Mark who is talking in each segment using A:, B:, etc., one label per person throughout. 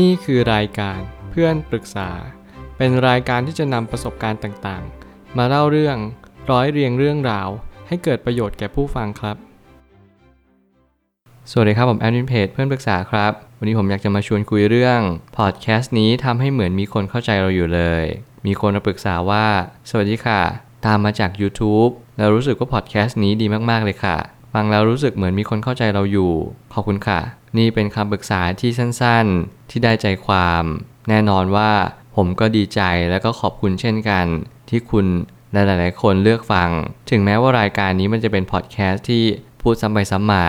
A: นี่คือรายการเพื่อนปรึกษา เป็นรายการที่จะนำประสบการณ์ต่างๆ มาเล่าเรื่องร้อยเรียงเรื่องราว ให้เกิดประโยชน์แก่ผู้ฟังครับ สวัสดีครับผมแอดมินเพจเพื่อนปรึกษาครับ วันนี้ผมอยากจะมาชวนคุยเรื่องพอดแคสต์นี้ทำให้เหมือนมีคนเข้าใจเราอยู่เลย มีคนมาปรึกษาว่า สวัสดีค่ะ ตามมาจาก YouTube แล้วรู้สึกว่าพอดแคสต์นี้ดีมากๆเลยค่ะ ฟังแล้วรู้สึกเหมือนมีคนเข้าใจเราอยู่ ขอบคุณค่ะ นี่เป็นคำปรึกษาที่สั้นๆ ที่ได้ใจความ แน่นอนว่าผมก็ดีใจและก็ขอบคุณเช่นกัน ที่คุณและหลายๆ คนเลือกฟัง ถึงแม้ว่ารายการนี้มันจะเป็นพอดแคสต์ที่พูดซ้ำไปซ้ำมา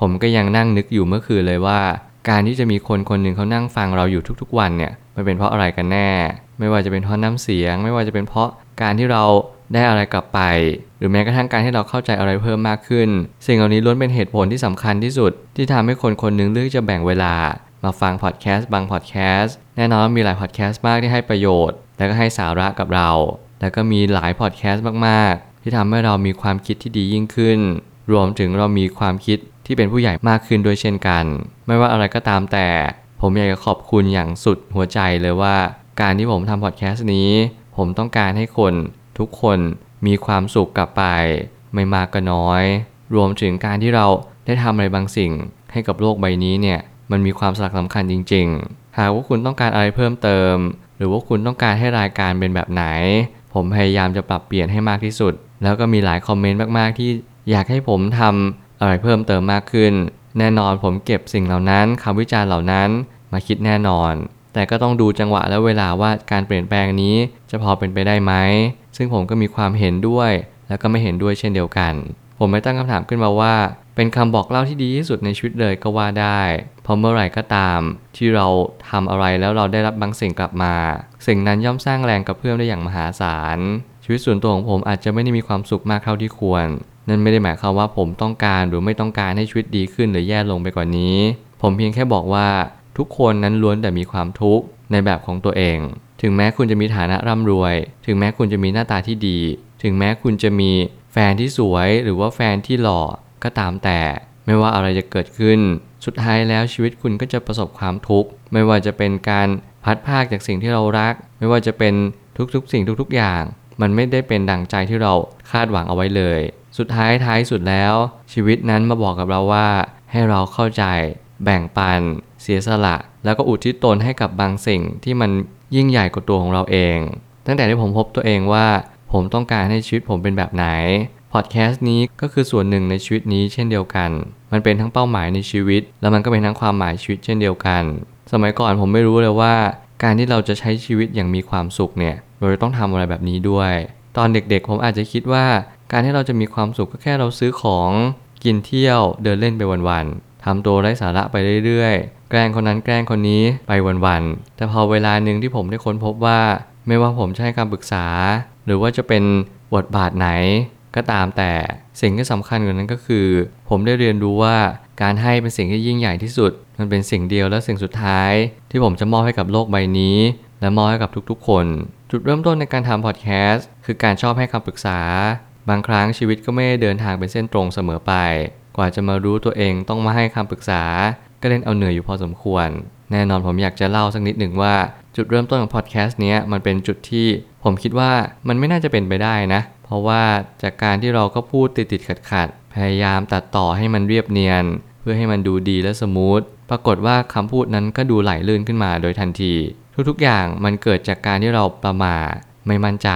A: ผมก็ยังนั่งนึกอยู่เมื่อคืนเลยว่า การที่จะมีคนคนหนึ่งเขานั่งฟังเราอยู่ทุกๆ วันเนี่ยมันเป็นเพราะอะไรกันแน่ ไม่ว่าจะเป็นเพราะน้ำเสียง ไม่ว่าจะเป็นเพราะการที่เราได้อะไรกลับไป หรือแม้กระทั่งการที่เราเข้าใจอะไรเพิ่มมากขึ้น สิ่งเหล่านี้ล้วนเป็นเหตุผลที่สำคัญที่สุด ที่ทำให้คนคนหนึงเลือกจะแบ่งเวลา มาฟังพอดแคสต์บางพอดแคสต์แน่นอนมีหลายพอดแคสต์มากที่ให้ประโยชน์ และก็ให้สาระกับเรา แล้วก็มีหลายพอดแคสต์มากๆ ที่ทำให้เรามีความคิดที่ดียิ่งขึ้น รวมถึงเรามีความคิดที่เป็นผู้ใหญ่มากขึ้นด้วยเช่นกัน ไม่ว่าอะไรก็ตามแต่ ผมอยากจะขอบคุณอย่างสุดหัวใจเลยว่า การที่ผมทำพอดแคสต์นี้ ผมต้องการให้คนทุกคน มีความสุขกลับไป ไม่มากก็น้อย รวมถึงการที่เราได้ทำอะไรบางสิ่ง ให้กับโลกใบนี้เนี่ยมันมีความสำคัญจริง ๆ หากว่าคุณต้องการอะไรเพิ่มเติม หรือว่าคุณต้องการให้รายการเป็นแบบไหน ผมพยายามจะปรับเปลี่ยนให้มากที่สุด แล้วก็มีหลายคอมเมนต์มากๆที่อยากให้ผมทำอะไรเพิ่มเติมมากขึ้น แน่นอนผมเก็บสิ่งเหล่านั้นคำวิจารณ์เหล่านั้นมาคิดแน่นอน แต่ก็ต้องดูจังหวะและเวลาว่าการเปลี่ยนแปลงนี้จะพอเป็นไปได้ไหม ซึ่งผมก็มีความเห็นด้วย แล้วก็ไม่เห็นด้วยเช่นเดียวกัน ผมไม่ตั้งคำถามขึ้นมาว่า เป็นคำบอกเล่าที่ดีที่สุดในชีวิตเลยก็ว่าได้ เพราะเมื่อไหร่ก็ตาม ที่เราทำอะไรแล้วเราได้รับบางสิ่งกลับมา สิ่งนั้นย่อมสร้างแรงกระเพื่อมได้อย่างมหาศาล ชีวิตส่วนตัวของผมอาจจะไม่ได้มีความสุขมากเท่าที่ควร นั่นไม่ได้หมายความว่าผมต้องการหรือไม่ต้องการให้ชีวิตดีขึ้นหรือแย่ลงไปกว่านี้ ผมเพียงแค่บอกว่า ทุกคนนั้นล้วนแต่มีความทุกข์ในแบบของตัวเอง ถึงแม้คุณจะมีฐานะร่ำรวย ถึงแม้คุณจะมีหน้าตาที่ดี ถึงแม้คุณจะมีแฟนที่สวยหรือว่าแฟนที่หล่อก็ตามแต่ ไม่ว่าอะไรจะเกิดขึ้น สุดท้ายแล้วชีวิตคุณก็จะประสบความทุกข์ ไม่ว่าจะเป็นการพัดพากจากสิ่งที่เรารัก ไม่ว่าจะเป็นทุกๆ สิ่งทุกๆอย่าง มันไม่ได้เป็นดังใจที่เราคาดหวังเอาไว้เลย สุดท้ายท้ายสุดแล้ว ชีวิตนั้นมาบอกกับเราว่า ให้เราเข้าใจ แบ่งปัน เสียสละ แล้วก็อุทิศตนให้กับบางสิ่งที่มันยิ่งใหญ่กว่าตัวของเราเอง ตั้งแต่ที่ผมพบตัวเองว่า ผมต้องการให้ชีวิตผมเป็นแบบไหน พอดแคสต์นี้ก็คือส่วนหนึ่งในชีวิตนี้เช่นเดียวกัน มันเป็นทั้งเป้าหมายในชีวิต แล้วมันก็เป็นทั้งความหมายชีวิตเช่นเดียวกัน สมัยก่อนผมไม่รู้เลยว่า การที่เราจะใช้ชีวิตอย่างมีความสุขเนี่ยเราจะต้องทำอะไรแบบนี้ด้วย ตอนเด็กๆผมอาจจะคิดว่า การที่เราจะมีความสุขก็แค่เราซื้อของกินเที่ยวเดินเล่นไปวันๆทำตัวไร้สาระไปเรื่อยๆ แกล้งคนนั้นแกล้งคนนี้ไปวันๆแต่พอเวลาหนึ่งที่ผมได้ค้นพบว่า ไม่ว่าผมจะให้คำปรึกษา หรือว่าจะเป็นบทบาทไหน ก็ตามแต่สิ่งที่สำคัญกว่านั้นก็คือ ผมได้เรียนรู้ว่าการให้เป็นสิ่งที่ยิ่งใหญ่ที่สุด มันเป็นสิ่งเดียวและสิ่งสุดท้าย ที่ผมจะมอบให้กับโลกใบนี้ และมอบให้กับทุกๆ คน จุดเริ่มต้นในการทำพอดแคสต์คือการชอบให้คำปรึกษา บางครั้งชีวิตก็ไม่ได้เดินทางเป็นเส้นตรงเสมอไป กว่าจะมารู้ตัวเองต้องมาให้คำปรึกษา ก็เล่นเอาเหนื่อยอยู่พอสมควร แน่นอนผมอยากจะเล่าสักนิดหนึ่งว่าจุดเริ่มต้นของพอดแคสต์นี้มันเป็นจุดที่ผมคิดว่ามันไม่น่าจะเป็นไปได้นะ เพราะว่าจากการที่เราก็พูดติดติดขัดขัดพยายามตัดต่อให้มันเรียบเนียน เพื่อให้มันดูดีและสมูทปรากฏว่าคำพูดนั้นก็ดูไหลลื่นขึ้นมาโดยทันที ทุกๆอย่างมันเกิดจากการที่เราประมาทไม่มั่นใจ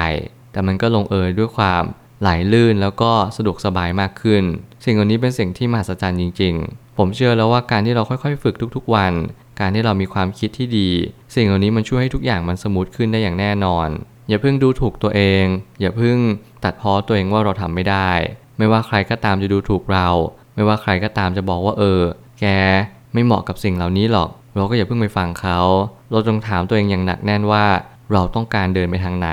A: แต่มันก็ลงเอยด้วยความ ไหลลื่นแล้วก็สะดวกสบายมากขึ้น สิ่งเหล่านี้เป็นสิ่งที่มหัศจรรย์จริง ๆ ผมเชื่อแล้วว่าการที่เราค่อยๆ ฝึกทุกๆวัน การที่เรามีความคิดที่ดี สิ่งเหล่านี้มันช่วยให้ทุกอย่างมันสมูทขึ้นได้อย่างแน่นอน อย่าเพิ่งดูถูกตัวเอง อย่าเพิ่งตัดพ้อตัวเองว่าเราทำไม่ได้ ไม่ว่าใครก็ตามจะดูถูกเรา ไม่ว่าใครก็ตามจะบอกว่าเออ แกไม่เหมาะกับสิ่งเหล่านี้หรอก เราก็อย่าเพิ่งไปฟังเขา เราจงถามตัวเองอย่างหนักแน่นว่า เราต้องการเดินไปทางไหน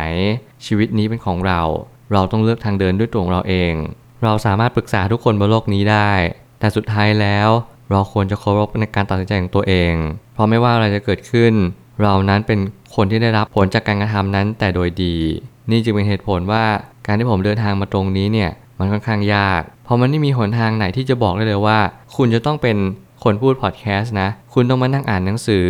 A: ชีวิตนี้เป็นของเรา เราต้องเลือกทางเดินด้วยตัวของเราเอง เราสามารถปรึกษาทุกคนบนโลกนี้ได้ แต่สุดท้ายแล้ว เราควรจะเคารพในการตัดสินใจของตัวเอง เพราะไม่ว่าอะไรจะเกิดขึ้น เรานั้นเป็นคนที่ได้รับผลจากการกระทำนั้นแต่โดยดี นี่จึงเป็นเหตุผลว่าการที่ผมเดินทางมาตรงนี้เนี่ยมันค่อนข้างยาก เพราะมันไม่มีหนทางไหนที่จะบอกได้เลยว่า คุณจะต้องเป็นคนพูดพอดแคสต์นะ คุณต้องมานั่งอ่านหนังสือ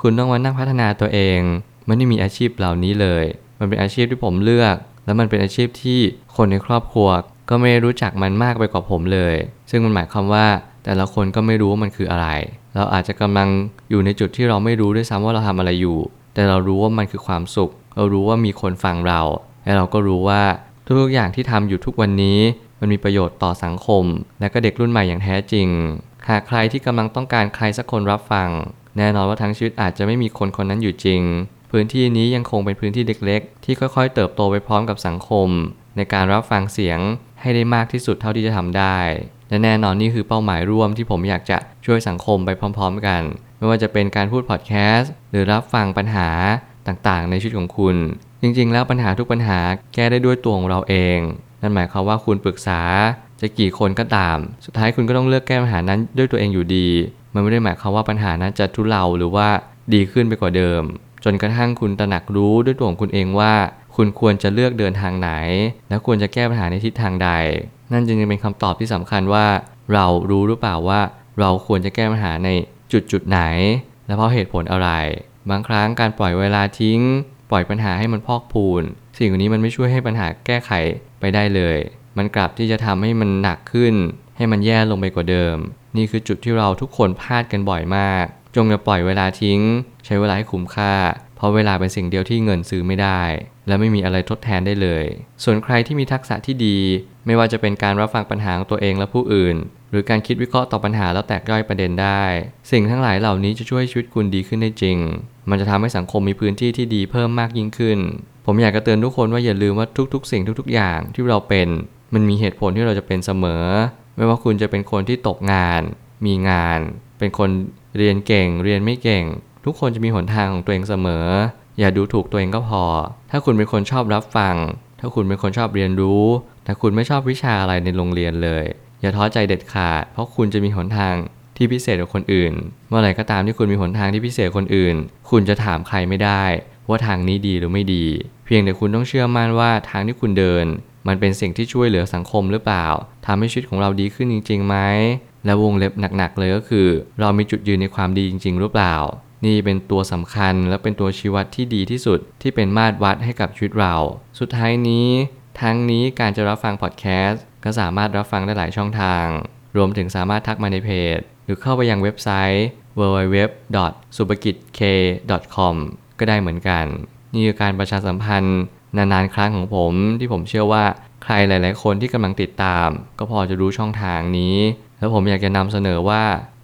A: คุณต้องมานั่งพัฒนาตัวเอง มันไม่มีอาชีพเหล่านี้เลย มันเป็นอาชีพที่ผมเลือก แล้วมันเป็นอาชีพที่คนในครอบครัว ก็ไม่รู้จักมันมากไปกว่าผมเลย ซึ่งมันหมายความว่าแต่ละคนก็ไม่รู้ว่ามันคืออะไร เราอาจจะกำลังอยู่ในจุดที่เราไม่รู้ด้วยซ้ำว่าเราทำอะไรอยู่ แต่เรารู้ว่ามันคือความสุข เรารู้ว่ามีคนฟังเรา และเราก็รู้ว่าทุกๆอย่างที่ทำอยู่ทุกวันนี้ มันมีประโยชน์ต่อสังคม และก็เด็กรุ่นใหม่อย่างแท้จริง หากใครที่กำลังต้องการใครสักคนรับฟัง แน่นอนว่าทั้งชีวิตอาจจะไม่มีคนคนนั้นอยู่จริง พื้นที่นี้ยังคงเป็นพื้นที่เล็กๆ ที่ค่อยๆ เติบโตไปพร้อมกับสังคม ในการรับฟังเสียงให้ได้มากที่สุดเท่าที่จะทำได้และแน่นอนนี่คือเป้าหมายร่วมที่ผมอยากจะช่วยสังคมไปพร้อม ๆ กัน ไม่ว่าจะเป็นการพูดพอดแคสต์หรือรับฟังปัญหาต่างๆ ในชีวิตของคุณ จริงๆ แล้วปัญหาทุกปัญหาแก้ได้ด้วยตัวของเราเอง นั่นหมายความว่าคุณปรึกษาจะกี่คนก็ตาม สุดท้ายคุณก็ต้องเลือกแก้ปัญหานั้นด้วยตัวเองอยู่ดี มันไม่ได้หมายความว่าปัญหานั้นจะทุเลาหรือว่าดีขึ้นไปกว่าเดิม จนกระทั่งคุณตระหนักรู้ด้วยตัวของคุณเองว่า คุณควรจะเลือกเดินทางไหน และควรจะแก้ปัญหาในทิศทางใด นั่นจึงเป็นคำตอบที่สำคัญว่า เรารู้หรือเปล่าว่า เราควรจะแก้ปัญหาในจุดจุดไหน และเพราะเหตุผลอะไร บางครั้งการปล่อยเวลาทิ้ง ปล่อยปัญหาให้มันพอกพูน สิ่งเหล่านี้มันไม่ช่วยให้ปัญหาแก้ไขไปได้เลย มันกลับที่จะทำให้มันหนักขึ้น ให้มันแย่ลงไปกว่าเดิม นี่คือจุดที่เราทุกคนพลาดกันบ่อยมาก จงอย่าปล่อยเวลาทิ้ง ใช้เวลาให้คุ้มค่า เพราะเวลาเป็นสิ่งเดียวที่เงินซื้อไม่ได้ และไม่มีอะไรทดแทนได้เลย ส่วนใครที่มีทักษะที่ดี ไม่ว่าจะเป็นการรับฟังปัญหาของตัวเองและผู้อื่น หรือการคิดวิเคราะห์ต่อปัญหาแล้วแตกย่อยประเด็นได้ สิ่งทั้งหลายเหล่านี้จะช่วยชีวิตคุณดีขึ้นได้จริง มันจะทำให้สังคมมีพื้นที่ที่ดีเพิ่มมากยิ่งขึ้น ผมอยากจะเตือนทุกคนว่าอย่าลืมว่าทุก ๆ สิ่งทุก ๆ อย่างที่เราเป็น มันมีเหตุผลที่เราจะเป็นเสมอ ไม่ว่าคุณจะเป็นคนที่ตกงาน มีงาน เป็นคนเรียนเก่ง เรียนไม่เก่ง ทุกคนจะมีหนทางของตัวเองเสมอ อย่าดูถูกตัวเองก็พอ ถ้าคุณเป็นคนชอบรับฟัง ถ้าคุณเป็นคนชอบเรียนรู้แต่คุณไม่ชอบวิชาอะไรในโรงเรียนเลย อย่าท้อใจเด็ดขาด เพราะคุณจะมีหนทางที่พิเศษกว่าคนอื่น เมื่อไหร่ก็ตามที่คุณมีหนทางที่พิเศษคนอื่น คุณจะถามใครไม่ได้ ว่าทางนี้ดีหรือไม่ดี เพียงแต่คุณต้องเชื่อมั่นว่าทางที่คุณเดิน มันเป็นสิ่งที่ช่วยเหลือสังคมหรือเปล่าทำให้ชีวิตของเราดีขึ้นจริงๆไหม และวงเล็บหนักๆเลยก็คือ เรามีจุดยืนในความดีจริง ๆ หรือเปล่า นี่เป็นตัวสำคัญและเป็นตัวชี้วัดที่ดีที่สุดที่เป็นมาตรวัดให้กับชีวิตเรา สุดท้ายนี้ ทั้งนี้การจะรับฟังพอดแคสต์ก็สามารถรับฟังได้หลายช่องทาง รวมถึงสามารถทักมาในเพจ หรือเข้าไปยังเว็บไซต์ www.subagitk.com ก็ได้เหมือนกัน นี่คือการประชาสัมพันธ์นานๆครั้งของผมที่ผมเชื่อว่าใครหลาย ๆ คนที่กำลังติดตาม ก็พอจะรู้ช่องทางนี้ แล้วผมอยากจะนำเสนอว่า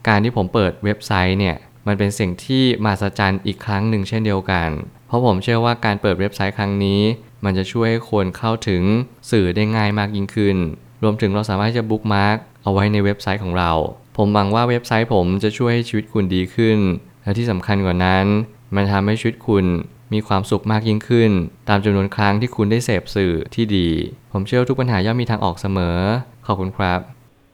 A: การที่ผมเปิดเว็บไซต์เนี่ยมันเป็นสิ่งที่มหัศจรรย์อีกครั้งหนึ่งเช่นเดียวกัน เพราะผมเชื่อว่าการเปิดเว็บไซต์ครั้งนี้ มันจะช่วยให้คนเข้าถึงสื่อได้ง่ายมากยิ่งขึ้น รวมถึงเราสามารถจะ bookmark เอาไว้ในเว็บไซต์ของเรา ผมหวังว่าเว็บไซต์ผมจะช่วยให้ชีวิตคุณดีขึ้น และที่สำคัญกว่านั้น มันทำให้ชีวิตคุณมีความสุขมากยิ่งขึ้น ตามจำนวนครั้งที่คุณได้เสพสื่อที่ดี ผมเชื่อทุกปัญหาย่อมมีทางออกเสมอ ขอบคุณครับ